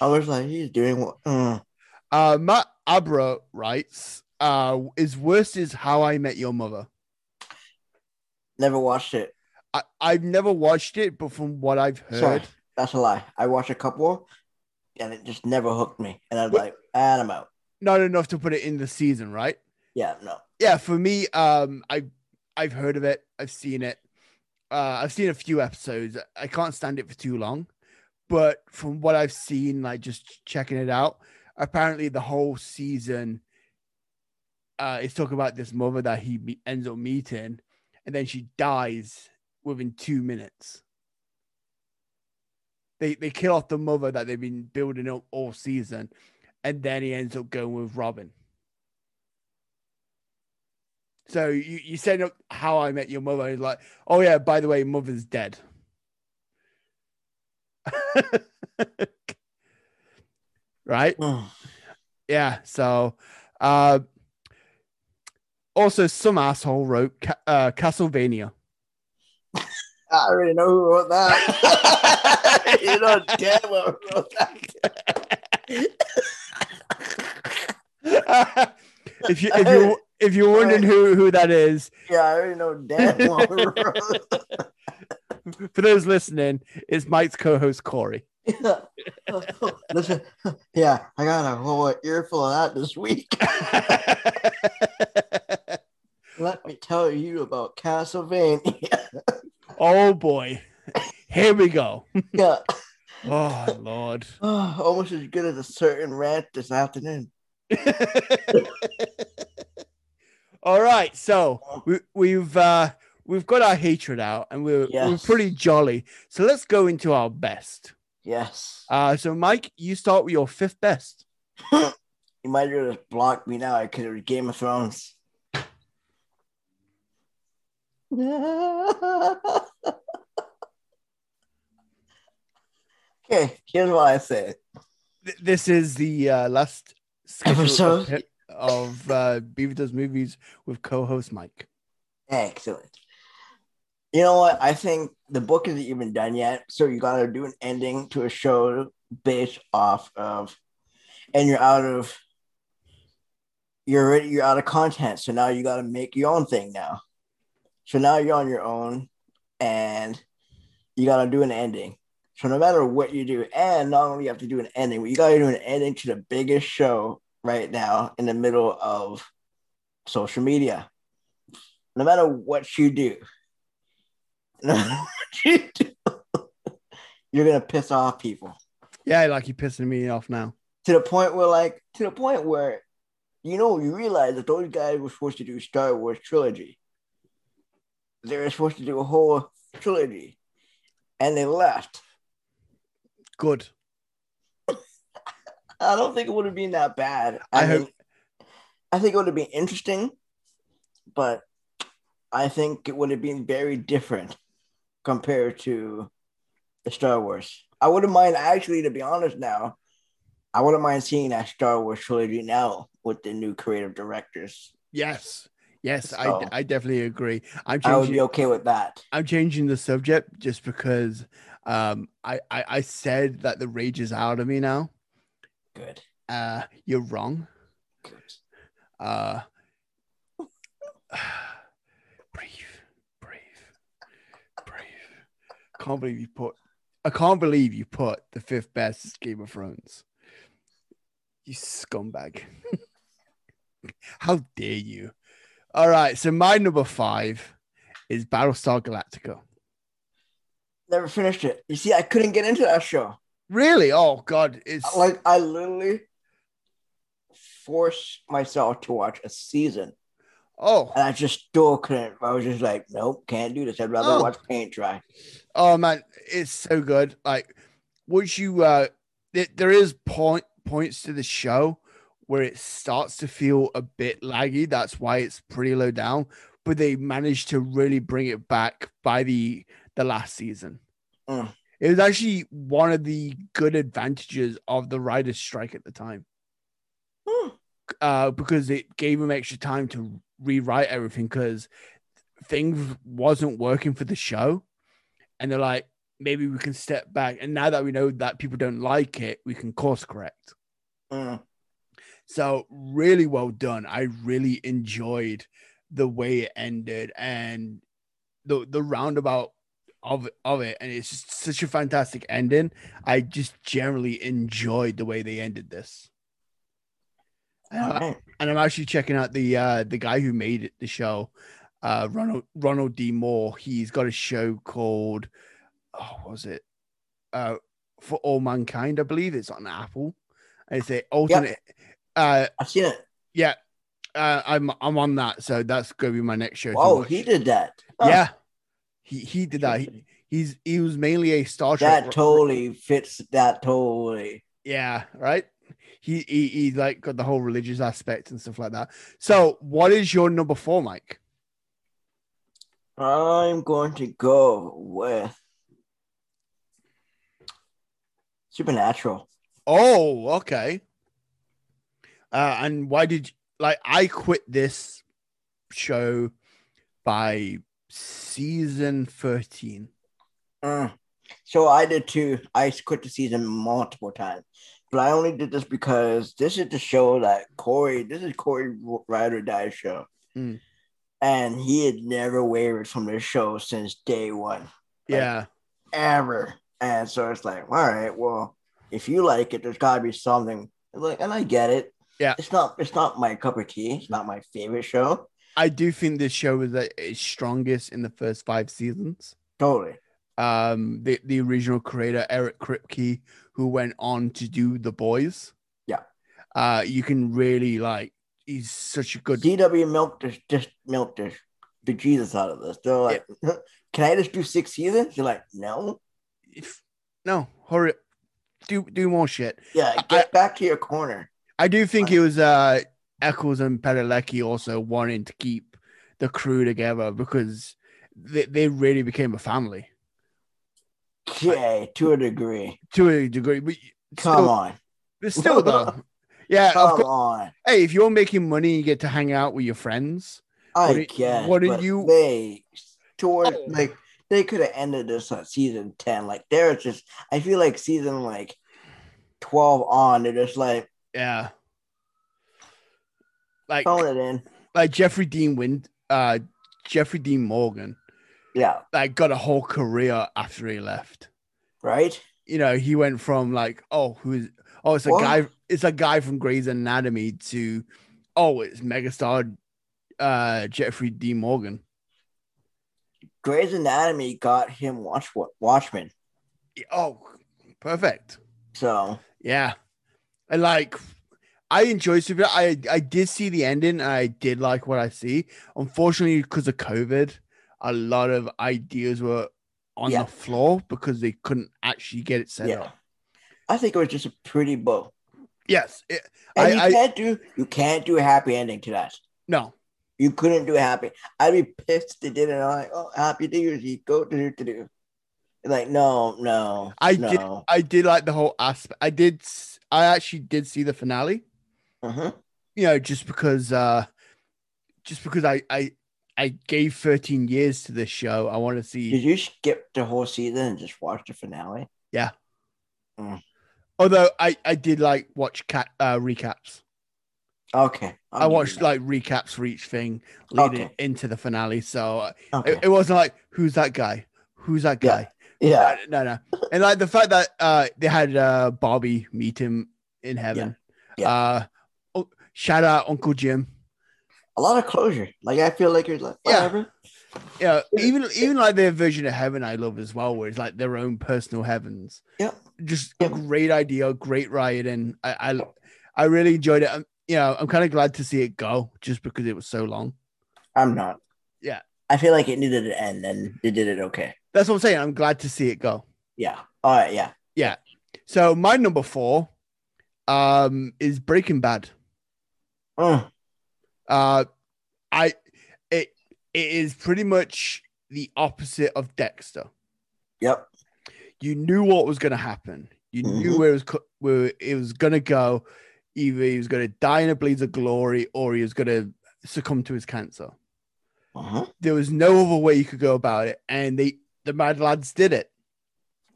I was like, he's doing what? Mm. uh, Matt Abra writes, uh, his worst is How I Met Your Mother. Never watched it. I, I've never watched it, but from what I've heard, Sorry, that's a lie. I watched a couple, and it just never hooked me. And I'm like, and I'm out. not enough to put it in the season, right? Yeah, no. Yeah, for me, um, I I've heard of it, I've seen it, uh, I've seen a few episodes. I can't stand it for too long, but from what I've seen, like just checking it out, apparently the whole season, uh, is talking about this mother that he me- ends up meeting, and then she dies within two minutes. They they kill off the mother that they've been building up all season, and then he ends up going with Robin. So you, you set up how I met your mother. He's like, oh yeah, by the way, mother's dead. right? Mm. Yeah. So uh also some asshole wrote Ca- uh Castlevania. I already know who wrote that. you know damn well who wrote that. if you if you if you're wondering who who that is, Yeah, I already know damn well who wrote that. for those listening, it's Mike's co-host Corey. Yeah. Listen, yeah, I got a whole earful of that this week. Let me tell you about Castlevania. oh boy. Here we go. yeah, Oh lord. oh, almost as good as a certain rant this afternoon. All right, so we, we've uh, we've got our hatred out, and we're we're pretty jolly. So let's go into our best. Yes. Uh, so Mike, you start with your fifth best. You might have just blocked me now because it was Game of Thrones. okay, here's what I. Th- This is the uh, last Episode. Of uh, Beaver Does Movies with co-host Mike. Excellent. You know what? I think the book isn't even done yet, so you gotta do an ending to a show based off of, and you're out of, you're already you're out of content, so now you gotta make your own thing now. So now you're on your own, and you gotta do an ending. So no matter what you do, and not only you have to do an ending, but you gotta do an ending to the biggest show right now in the middle of social media no matter what you do, no what you do, you're gonna piss off people Yeah, like you're pissing me off now. to the point where, like, to the point where, you know, you realize that those guys were supposed to do Star Wars trilogy. They were supposed to do a whole trilogy, and they left. Good. I don't think it would have been that bad. I I, hope- mean, I think it would have been interesting, but I think it would have been very different compared to the Star Wars. I wouldn't mind actually, to be honest. Now, I wouldn't mind seeing that Star Wars trilogy now with the new creative directors. Yes. Yes, So- I, I definitely agree. I'm I would be okay with that. I'm changing the subject just because um I, I I said that the rage is out of me now. Good. Uh you're wrong. Good. Uh breathe, breathe, breathe. Can't believe you put I can't believe you put the fifth best Game of Thrones. You scumbag. How dare you? All right, so my number five is Battlestar Galactica. Never finished it. You see, I couldn't get into that show. Really? Oh God, it's Like I literally forced myself to watch a season. oh And I just still couldn't. I was just like, nope, can't do this. I'd rather Oh. watch paint dry. oh man, it's so good. Like, would you? uh th- There is point points to the show where it starts to feel a bit laggy. That's why it's pretty low down. But they managed to really bring it back by the the last season. Mm. It was actually one of the good advantages of the writer's strike at the time. Hmm. uh, because it gave him extra time to rewrite everything because things wasn't working for the show, and they're like, maybe we can step back. And now that we know that people don't like it, we can course correct. Mm. So really well done. I really enjoyed the way it ended and the the roundabout of of it, and it's just such a fantastic ending. I just generally enjoyed the way they ended this. And right. and I'm actually checking out the uh the guy who made it, the show, uh Ronald Ronald D. Moore. He's got a show called oh what was it? Uh For All Mankind, I believe it's on Apple. And it's a alternate uh I've seen it. yeah. Uh I'm I'm on that, so that's gonna be my next show. Oh, he did that. Huh. Yeah. He he did that. He, he's he was mainly a Star Trek That totally fits that totally. Yeah, right. He, he he like got the whole religious aspect and stuff like that. So, what is your number four, Mike? I'm going to go with Supernatural. Oh, okay. Uh, and why did you, like I quit this show by season thirteen? Mm. So I did too. I quit the season multiple times, but I only did this because this is the show that Corey. This is Corey Ride or Die show, Mm. and he had never wavered from this show since day one, Yeah, ever. And so it's like, all right, well, if you like it, there's got to be something. Like, and I get it. Yeah. it's not. It's not my cup of tea. It's not my favorite show. I do think this show was at its strongest in the first five seasons. Totally. Um, the the original creator Eric Kripke, who went on to do The Boys. Yeah. Uh, you can really like he's such a good. CW milked this, just milked this, the Jesus out of this. They're like, can I just do six seasons? You're like, no. If, no, hurry, up. do do more shit. Yeah, get back to your corner. I do think it was uh Ackles and Padalecki also wanting to keep the crew together because they, they really became a family Okay, to a degree. to a degree. But Come still, on. but still though, yeah. Come on. hey, if you're making money, you get to hang out with your friends. I What did- guess. what did you- They toward Oh. like they could have ended this on season ten. Like they're just. I feel like season like twelve on. They're just like Yeah, like phone it in. like Jeffrey Dean Wind, uh, Jeffrey Dean Morgan, Yeah. like got a whole career after he left. Right. You know, he went from like, oh, who's oh, it's a What? guy, it's a guy from Grey's Anatomy to, oh, it's megastar, uh, Jeffrey Dean Morgan. Grey's Anatomy got him watch what Watchmen. Oh, perfect. So Yeah, and like, I enjoy Super. I I did see the ending, and I did like what I see. Unfortunately, because of COVID, a lot of ideas were on Yeah. the floor because they couldn't actually get it set yeah. up. I think it was just a pretty bow. Yes, it- And I, you I can't do you can't do a happy ending to that. no, You couldn't do a happy. I'd be pissed they did it. I'm like, oh, happy to you. Go to do to do. Like, no, no. I no. did. I did like the whole aspect. I did. I actually did see the finale. Mhm. You know, just because, uh just because I I I gave 13 years to this show. I want to see. Did you skip the whole season and just watch the finale? Yeah. Although I I did like watch cat uh recaps. Okay. I'll I watched like recaps for each thing leading Okay. into the finale. So uh, Okay. it, it wasn't like who's that guy? Who's that guy? yeah. No, no, no. And like the fact that uh they had uh Bobby meet him in heaven. Yeah. Uh oh, shout out Uncle Jim. A lot of closure. Like I feel like it's like Yeah. whatever. Yeah, even even like their version of heaven I love as well, where it's like their own personal heavens. Yeah, Just Yep. great idea, great writing. I I, I really enjoyed it. I'm, you know, I'm kind of glad to see it go just because it was so long. I'm not. Yeah. I feel like it needed to end and they did it okay. That's what I'm saying. I'm glad to see it go. Yeah. All right. Yeah. Yeah. So my number four um is Breaking Bad. Mm. Uh I it it is pretty much the opposite of Dexter. Yep. You knew what was gonna happen. You knew Mhm. where it was where it was gonna go. Either he was gonna die in a blaze of glory or he was gonna succumb to his cancer. Uh-huh. There was no other way you could go about it. And they the Mad Lads did it.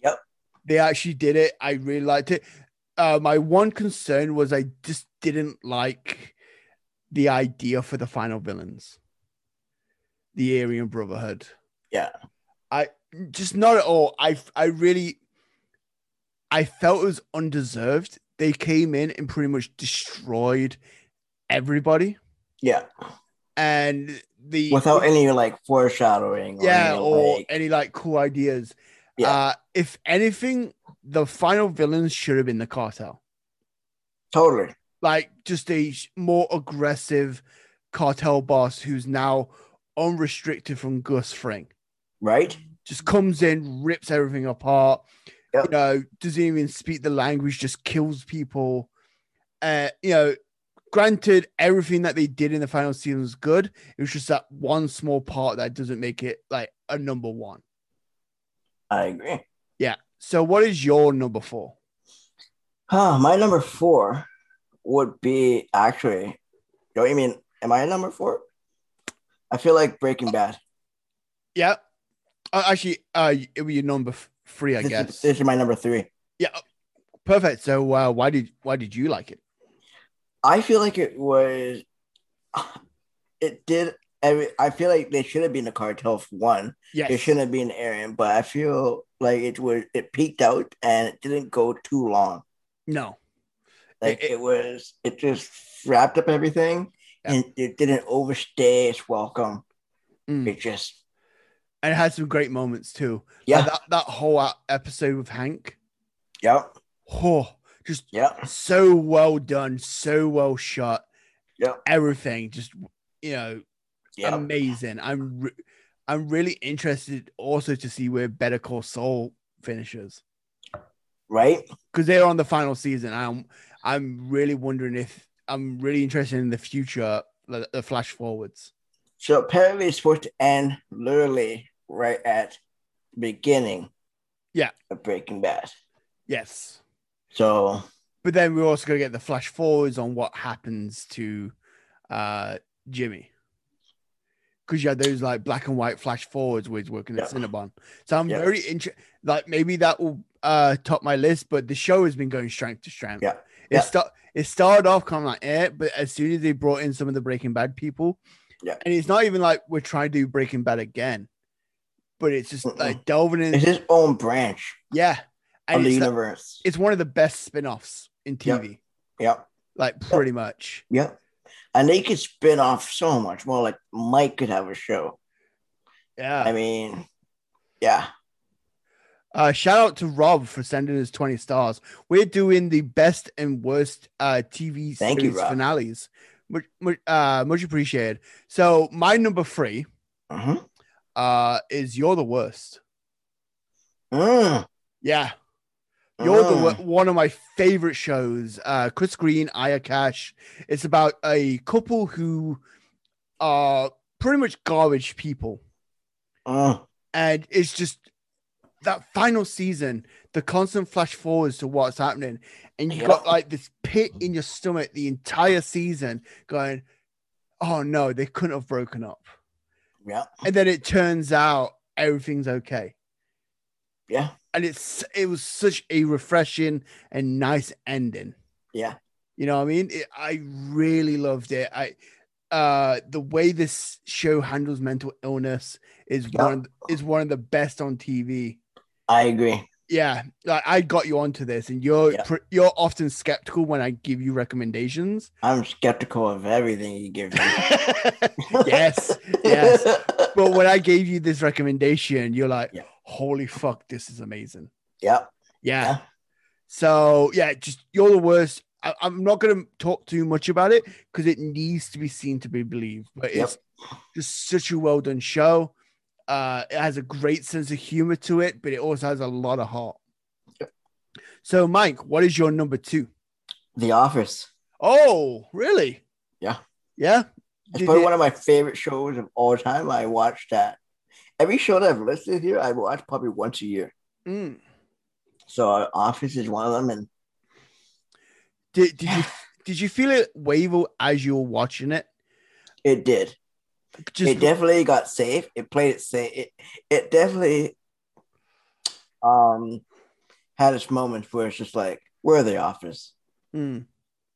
Yep. They actually did it. I really liked it. Uh, my one concern was I just didn't like the idea for the final villains, the Aryan Brotherhood. Yeah. I just not at all. I I really, I felt it was undeserved. They came in and pretty much destroyed everybody, Yeah. and the Without any like foreshadowing. yeah, any, or like- any like cool ideas. Yeah. Uh, if anything, the final villains should have been the cartel. totally. Like just a more aggressive cartel boss who's now unrestricted from Gus Fring. Right. Just comes in, rips everything apart. Yep. You know, doesn't even speak the language, just kills people. Uh, you know, granted, everything that they did in the final season was good. It was just that one small part that doesn't make it like a number one. I agree. Yeah. So what is your number four? Huh, my number four would be actually. Don't you mean? Am I a number four? I feel like Breaking Bad. Yeah. Uh, actually, uh, it would be your number three, I this, guess. Is, this is my number three. yeah. Perfect. So uh, why did why did you like it? I feel like it was. It did. Every, I feel like they should have been a cartel for one. Yes. It shouldn't have been Aryan, but I feel like it was. It peaked out and it didn't go too long. No. Like It- it, was. It just wrapped up everything, Yeah. and it didn't overstay its welcome. Mm. It just. And it had some great moments too. Yeah. Like that that whole episode with Hank. Yep. Oh, just yeah, so well done, so well shot. Yeah, everything just you know Yeah. amazing. I'm re- I'm really interested also to see where Better Call Saul finishes right. because they're on the final season. I'm I'm really wondering if I'm really interested in the future, the, the flash forwards. So apparently it's supposed to end literally right at the beginning. Yeah. Of Breaking Bad. Yes, So but then we're also gonna get the flash forwards on what happens to uh Jimmy. Because you had those like black and white flash forwards with working at Yeah. Cinnabon. So I'm Yeah. very interested. Like maybe that will uh top my list, but the show has been going strength to strength. Yeah. It Yeah. start it started off kind of like eh, but as soon as they brought in some of the Breaking Bad people, Yeah. and it's not even like we're trying to do Breaking Bad again, but it's just Mm-mm. like delving in. it's his own branch yeah, and the it's, like- universe. it's one of the best spin-offs in TV, Yep. like pretty much. Yep. And they could spin off so much more. Like Mike could have a show. Yeah. I mean, yeah. Uh, shout out to Rob for sending us 20 stars. We're doing the best and worst uh, TV Thank series Rob. finales. Much, much, uh, much appreciated. So, my number three Mhm. uh, is You're the Worst. Mm. Yeah. You're the Mm. one of my favorite shows. Uh, Chris Geere, Aya Cash. It's about a couple who are pretty much garbage people. Mm. and it's just that final season, the constant flash forwards to what's happening, and you got like this pit in your stomach the entire season, going, "Oh no, they couldn't have broken up," Yeah. and then it turns out everything's okay, Yeah. and it's it was such a refreshing and nice ending. Yeah. You know what I mean? It, I really loved it. I uh the way this show handles mental illness is Yeah. one the- is one of the best on TV. I agree. Yeah, like I got you onto this, and you're Yeah. pr- you're often skeptical when I give you recommendations. I'm skeptical of everything you give me. yes, yes. But when I gave you this recommendation, you're like, Yeah. "Holy fuck, this is amazing!" Yep. Yeah. Yeah. So yeah, just you're the worst. I, I'm not gonna talk too much about it because it needs to be seen to be believed. But Yep. it's just such a well done show. Uh, it has a great sense of humor to it, but it also has a lot of heart. So, Mike, what is your number two? The Office. Oh, really? Yeah. Yeah. It's Did probably it- one of my favorite shows of all time. I watch that. Every show that I've listed here, I watch probably once a year. Mm. So uh, Office is one of them, and Did did you did you feel it waver as you were watching it? it did. Just it definitely got safe. It played it safe. It, it definitely um had its moments where it's just like, we're the Office. Mm.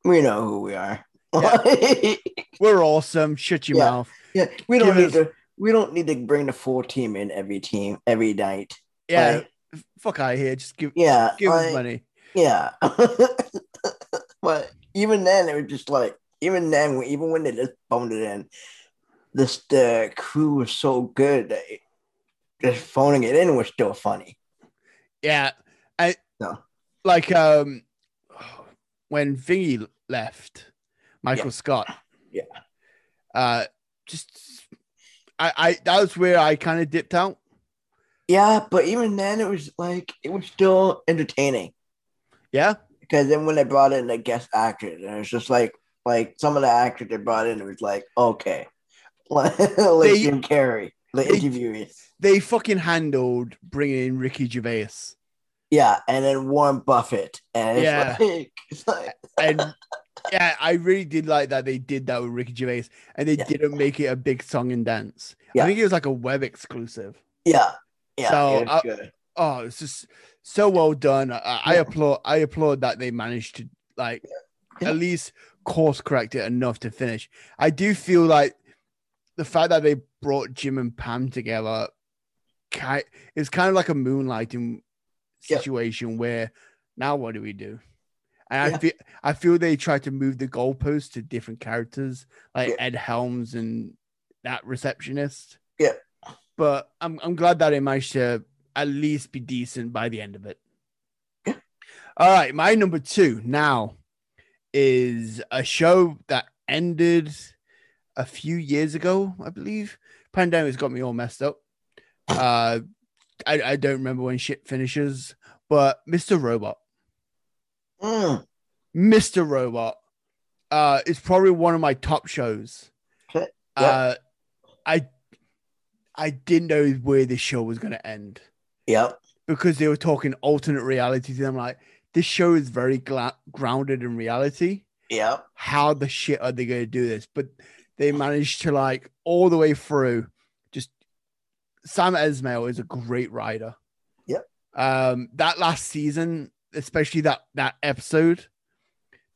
We know who we are. Yeah. we're awesome. Shut your Yeah. mouth. yeah, we don't Give need us- to. We don't need to bring the full team in every team every night. Yeah. Like, fuck out of here. Just give yeah, give us like, money. Yeah. but even then, it was just like, even then, even when they just phoned it in, this the crew was so good that it, just phoning it in was still funny. Yeah. I No. like um when Thingy left, Michael Yeah. Scott. Yeah. Uh just I I that was where I kind of dipped out. Yeah, but even then, it was like it was still entertaining Yeah. because then when they brought in the guest actors, and it was just like like some of the actors they brought in, it was like okay, like, like They- Jim Carrey, the they- interviewees. They fucking handled bringing in Ricky Gervais. Yeah, and then Warren Buffett, and it's Yeah. like, it's like And yeah, I really did like that they did that with Ricky Gervais and they Yeah. didn't make it a big song and dance. Yeah. I think it was like a web exclusive. Yeah, yeah, So, it was uh, good. Oh, it's just so well done. I, I applaud I applaud that they managed to like Yeah. at least course correct it enough to finish. I do feel like the fact that they brought Jim and Pam together it's kind of like a moonlighting Yeah. situation where now what do we do? And I feel I feel they tried to move the goalposts to different characters like Yeah. Ed Helms and that receptionist. Yeah. But I'm I'm glad that they managed to at least be decent by the end of it. Yeah. All right, my number two now is a show that ended a few years ago, I believe. Pandemic's got me all messed up. Uh, I, I don't remember when shit finishes, but Mr. Robot, Mm. Mr. Robot, uh, is probably one of my top shows. Okay. Uh, I I didn't know where this show was going to end Yep. because they were talking alternate realities. And I'm like, this show is very gla- grounded in reality. Yep. How the shit are they going to do this? But they managed to like all the way through. Just Sam Esmail is a great writer. Yep. Um, that last season, especially that that episode,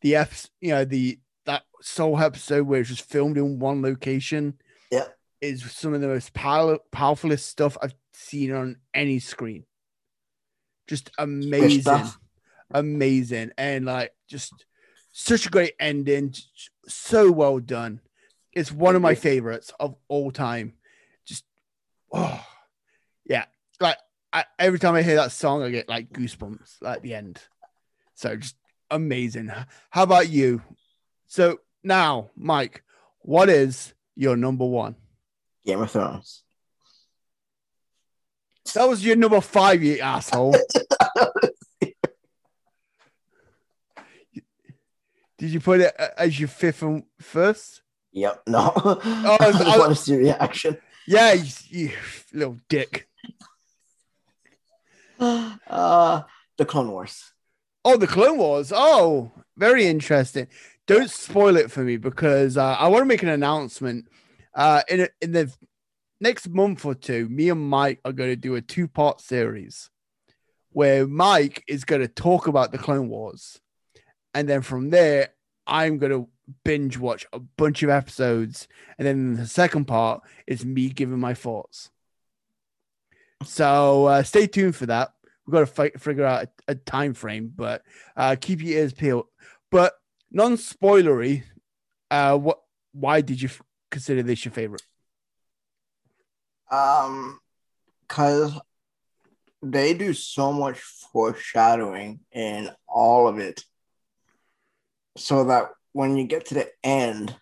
the F, you know, the that soul episode where it's just filmed in one location. Yeah. Is some of the most power, powerfulest stuff I've seen on any screen. Just amazing amazing and like just such a great ending so well done it's one of my favorites of all time. Just oh yeah. Like I, every time i hear that song i get like goosebumps at the end. So just amazing. How about you? So now mike what is your number one? Game of Thrones. that was your number five you asshole. Did you put it as your fifth and first Yep. No. I I just want to see reaction. Yeah, you, you little dick. Uh, the Clone Wars. Oh, the Clone Wars. Oh, very interesting. Don't spoil it for me because uh, I want to make an announcement. Uh, in a, in the next month or two, me and Mike are going to do a two part series where Mike is going to talk about the Clone Wars, and then from there, I'm going to binge watch a bunch of episodes, and then the second part is me giving my thoughts. So uh, stay tuned for that. We've got to fi- figure out a, a time frame, but uh, keep your ears peeled. But non-spoilery, uh, what? Why did you f- consider this your favorite? Um, cause they do so much foreshadowing in all of it, so that when you get to the end,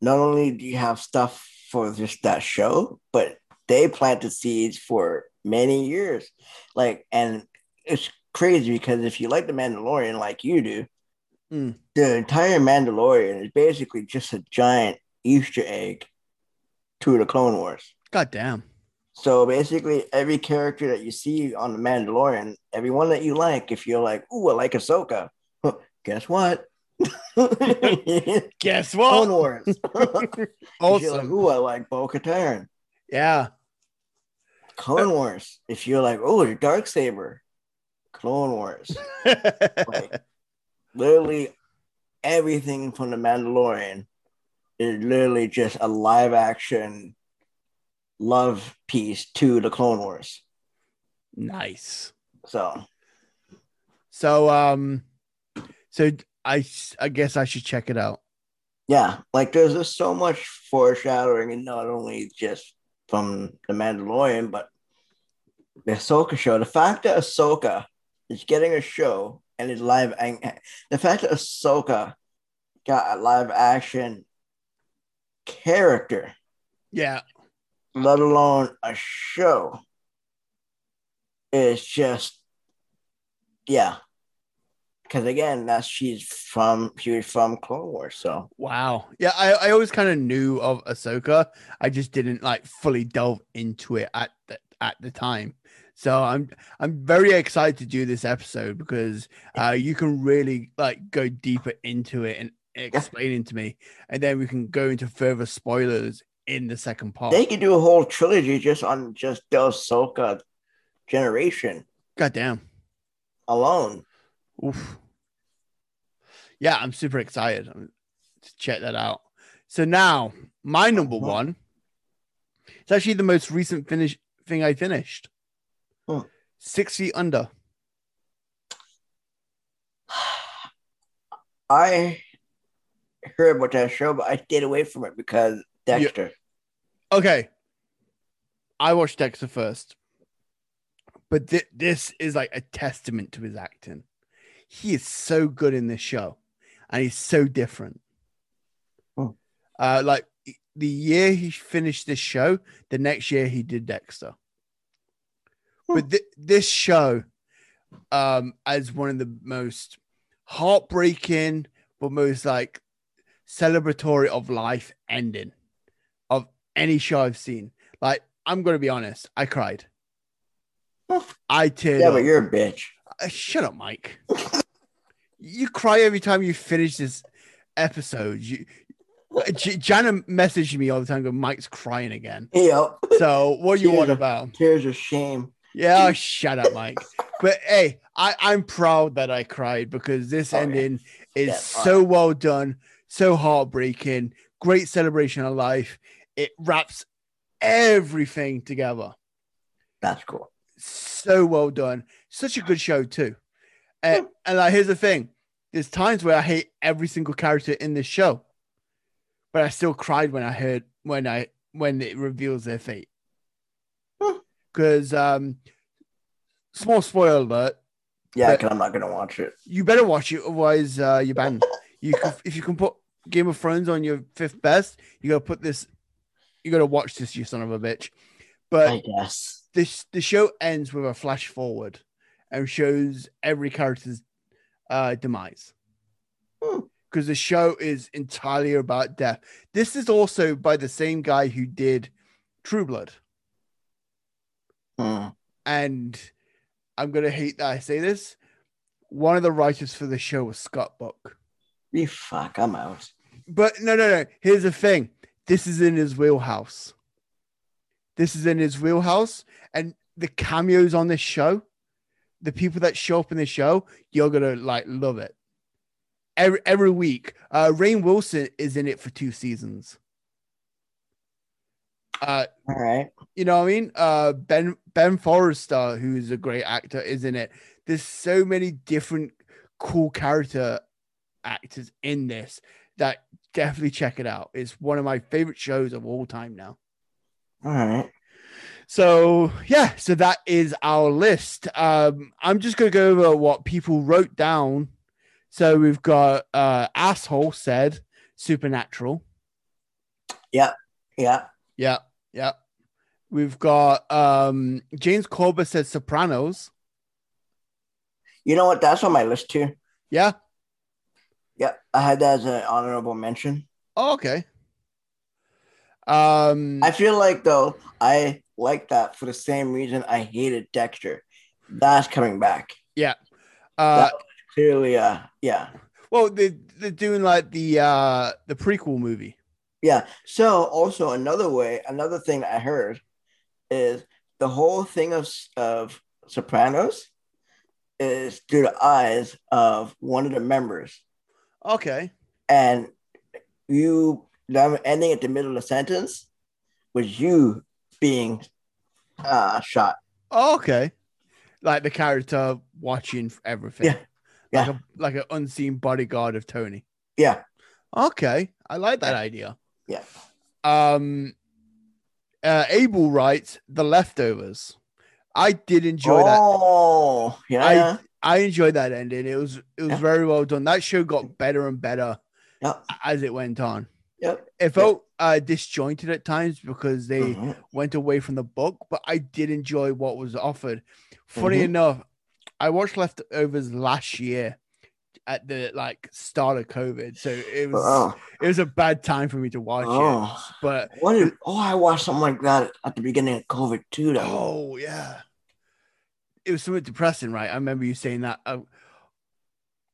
not only do you have stuff for just that show, but they planted seeds for many years. Like, and it's crazy because if you like the Mandalorian like you do, Mm. the entire Mandalorian is basically just a giant Easter egg to the Clone Wars. God damn. So basically, every character that you see on the Mandalorian, everyone that you like, if you're like, "Ooh, I like Ahsoka," guess what? Guess what? Clone? Wars. You're like, awesome. "Ooh, I like Bo-Katan," Yeah. Clone Wars. If you're like, "Oh, Dark Saber," Clone Wars. Like, literally, everything from the Mandalorian is literally just a live action love piece to the Clone Wars. nice. So So, um, so I I guess I should check it out. yeah, like there's just so much foreshadowing, and not only just from the Mandalorian, but the Ahsoka show. The fact that Ahsoka is getting a show and is live, and the fact that Ahsoka got a live action character, Yeah. let alone a show, is just yeah. Because again, that's she's from she was from Clone Wars, so Wow. Yeah, I, I always kind of knew of Ahsoka. I just didn't like fully delve into it at the at the time. So I'm I'm very excited to do this episode because uh you can really like go deeper into it and explain it to me. And then we can go into further spoilers in the second part. They could do a whole trilogy just on just the Ahsoka generation God damn. alone. Oof. Yeah, I'm super excited to check that out. So now, my number one. It's actually the most recent finish thing I finished. Hmm. Six feet under. I heard about that show, but I stayed away from it because Dexter. Okay, I watched Dexter first, but thi- this is like a testament to his acting. He is so good in this show, and he's so different. Uh, like the year he finished this show, the next year he did Dexter. But th- this show, um, as one of the most heartbreaking but most like celebratory of life ending of any show I've seen. Like, I'm gonna be honest, I cried. I teared Yeah, up. but you're a bitch. Uh, shut up, Mike. you cry every time you finish this episode. You, J- Jana messaged me all the time. Going, Mike's crying again. Yep. So what are you want about? Tears of shame. Yeah, oh, shut up, Mike. But hey, I, I'm proud that I cried because this Oh, yeah. ending is Yeah, so well done, so heartbreaking, great celebration of life. It wraps everything together. That's cool. So well done. Such a good show too. And, and like, here's the thing: there's times where I hate every single character in this show, but I still cried when I heard when I when it reveals their fate. Because um, small spoiler alert: Yeah, because I'm not gonna watch it. you better watch it, otherwise uh, you're banned. You can, if you can put Game of Thrones on your fifth best, you gotta put this. You gotta watch this, you son of a bitch. But I guess. This the show ends with a flash forward and shows every character's uh, demise Hmm. because the show is entirely about death. This is also by the same guy who did True Blood, Hmm. and I'm gonna hate that I say this. One of the writers for the show was Scott Buck. You fuck, I'm out. But no, no, no. Here's the thing. This is in his wheelhouse. This is in his wheelhouse, and the cameos on this show, the people that show up in the show, you're gonna like love it. Every every week, uh, Rainn Wilson is in it for two seasons. Uh, All right. you know what I mean? Uh, Ben Ben Forrester, who's a great actor, is in it. There's so many different cool character actors in this that definitely check it out. It's one of my favorite shows of all time now. All right. So yeah, so that is our list. Um, I'm just gonna go over what people wrote down. So we've got uh asshole said supernatural. Yeah. Yeah, yeah. Yeah. We've got um James Corber said Sopranos. You know what? That's on my list too. Yeah. Yeah, I had that as an honorable mention. Oh, okay. Um I feel like though I like that for the same reason I hated Dexter. That's coming back. Yeah. Uh Clearly, uh, yeah, well they they're doing like the uh the prequel movie. yeah. So also another way, another thing I heard is the whole thing of of Sopranos is through the eyes of one of the members, Okay. and you them ending at the middle of the sentence was you being uh shot. Oh, okay. Like the character watching everything. Yeah. Yeah. Like a like an unseen bodyguard of Tony. Yeah, Okay. I like that idea. yeah. Um uh Abel writes The Leftovers. I did enjoy that. Oh, yeah. I- I enjoyed that ending. It was it was Yeah. very well done. That show got better and better Yep. as it went on. Yep. It felt uh disjointed at times because they Mhm. went away from the book, but I did enjoy what was offered. Funny Mhm. enough, I watched Leftovers last year at the like start of COVID, so it was Oh, it was a bad time for me to watch it. oh. But What did, oh, I watched something like that at the beginning of COVID too. Though. oh yeah, it was somewhat depressing, right? I remember you saying that. Uh,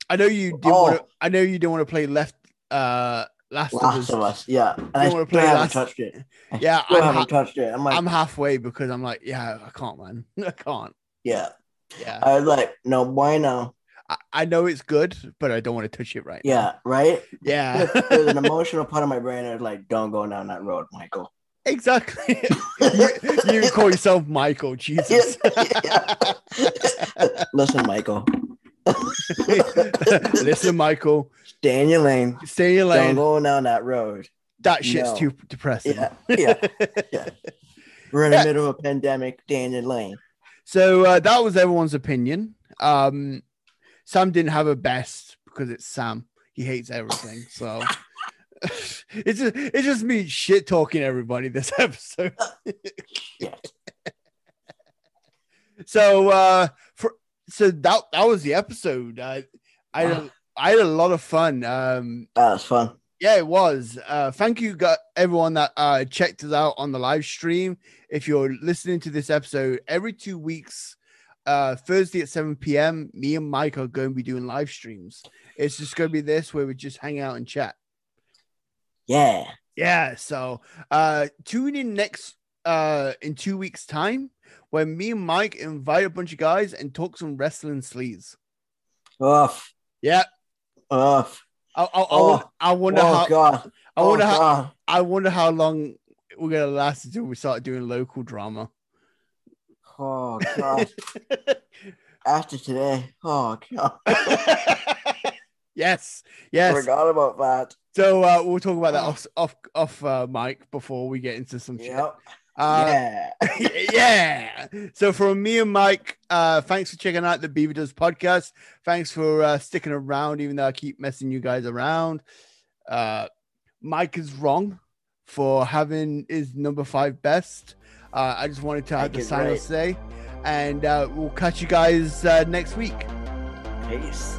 I know you didn't Oh. want to. I know you didn't want to play Left. Uh, Last, of Us. of Us, yeah. And I Don't wanna play haven't Last- touched it. I Yeah, I'm haven't ha- touched it. I'm like, I'm halfway because I'm like, yeah, I can't, man. I can't. yeah. Yeah, I was like, no bueno. I, I know it's good, but I don't want to touch it right. now. Yeah, right. Yeah, There's an emotional part of my brain that's like, don't go down that road, Michael. exactly. you, you call yourself Michael, Jesus. Yeah. Listen, Michael, Listen, Michael, stay in your lane. stay in your Don't lane. go down that road. That shit's No. too depressing. Yeah, yeah. yeah. We're in the Yeah. middle of a pandemic. Stay in your lane. so uh, that was everyone's opinion. Um, Sam didn't have a best because it's Sam. He hates everything. So it's just it's just me shit talking everybody this episode. So uh so that that was the episode. Uh, I had a, I had a lot of fun. Um That was fun. yeah, it was. Uh thank you got everyone that uh checked us out on the live stream. If you're listening to this episode every two weeks, uh Thursday at 7 p.m. Me and Mike are going to be doing live streams. It's just gonna be this where we just hang out and chat. Yeah. Yeah, so uh tune in next uh in two weeks' time when me and Mike invite a bunch of guys and talk some wrestling sleaze. Oof. Yeah, Oof. I I, I, Oh. I wonder oh how God. I oh wonder how God. I wonder how long we're gonna last until we start doing local drama. Oh God. After today. Oh God. yes, yes. Forgot about that. So uh, we'll talk about that off off off uh, mic before we get into some shit. Uh, yeah. yeah. So from me and Mike, uh, thanks for checking out the BeaverDoes podcast. Thanks for uh, sticking around, even though I keep messing you guys around. Uh, Mike is wrong for having his number five best. Uh, I just wanted to have Mike the final right. say, and uh, we'll catch you guys uh, next week. Peace.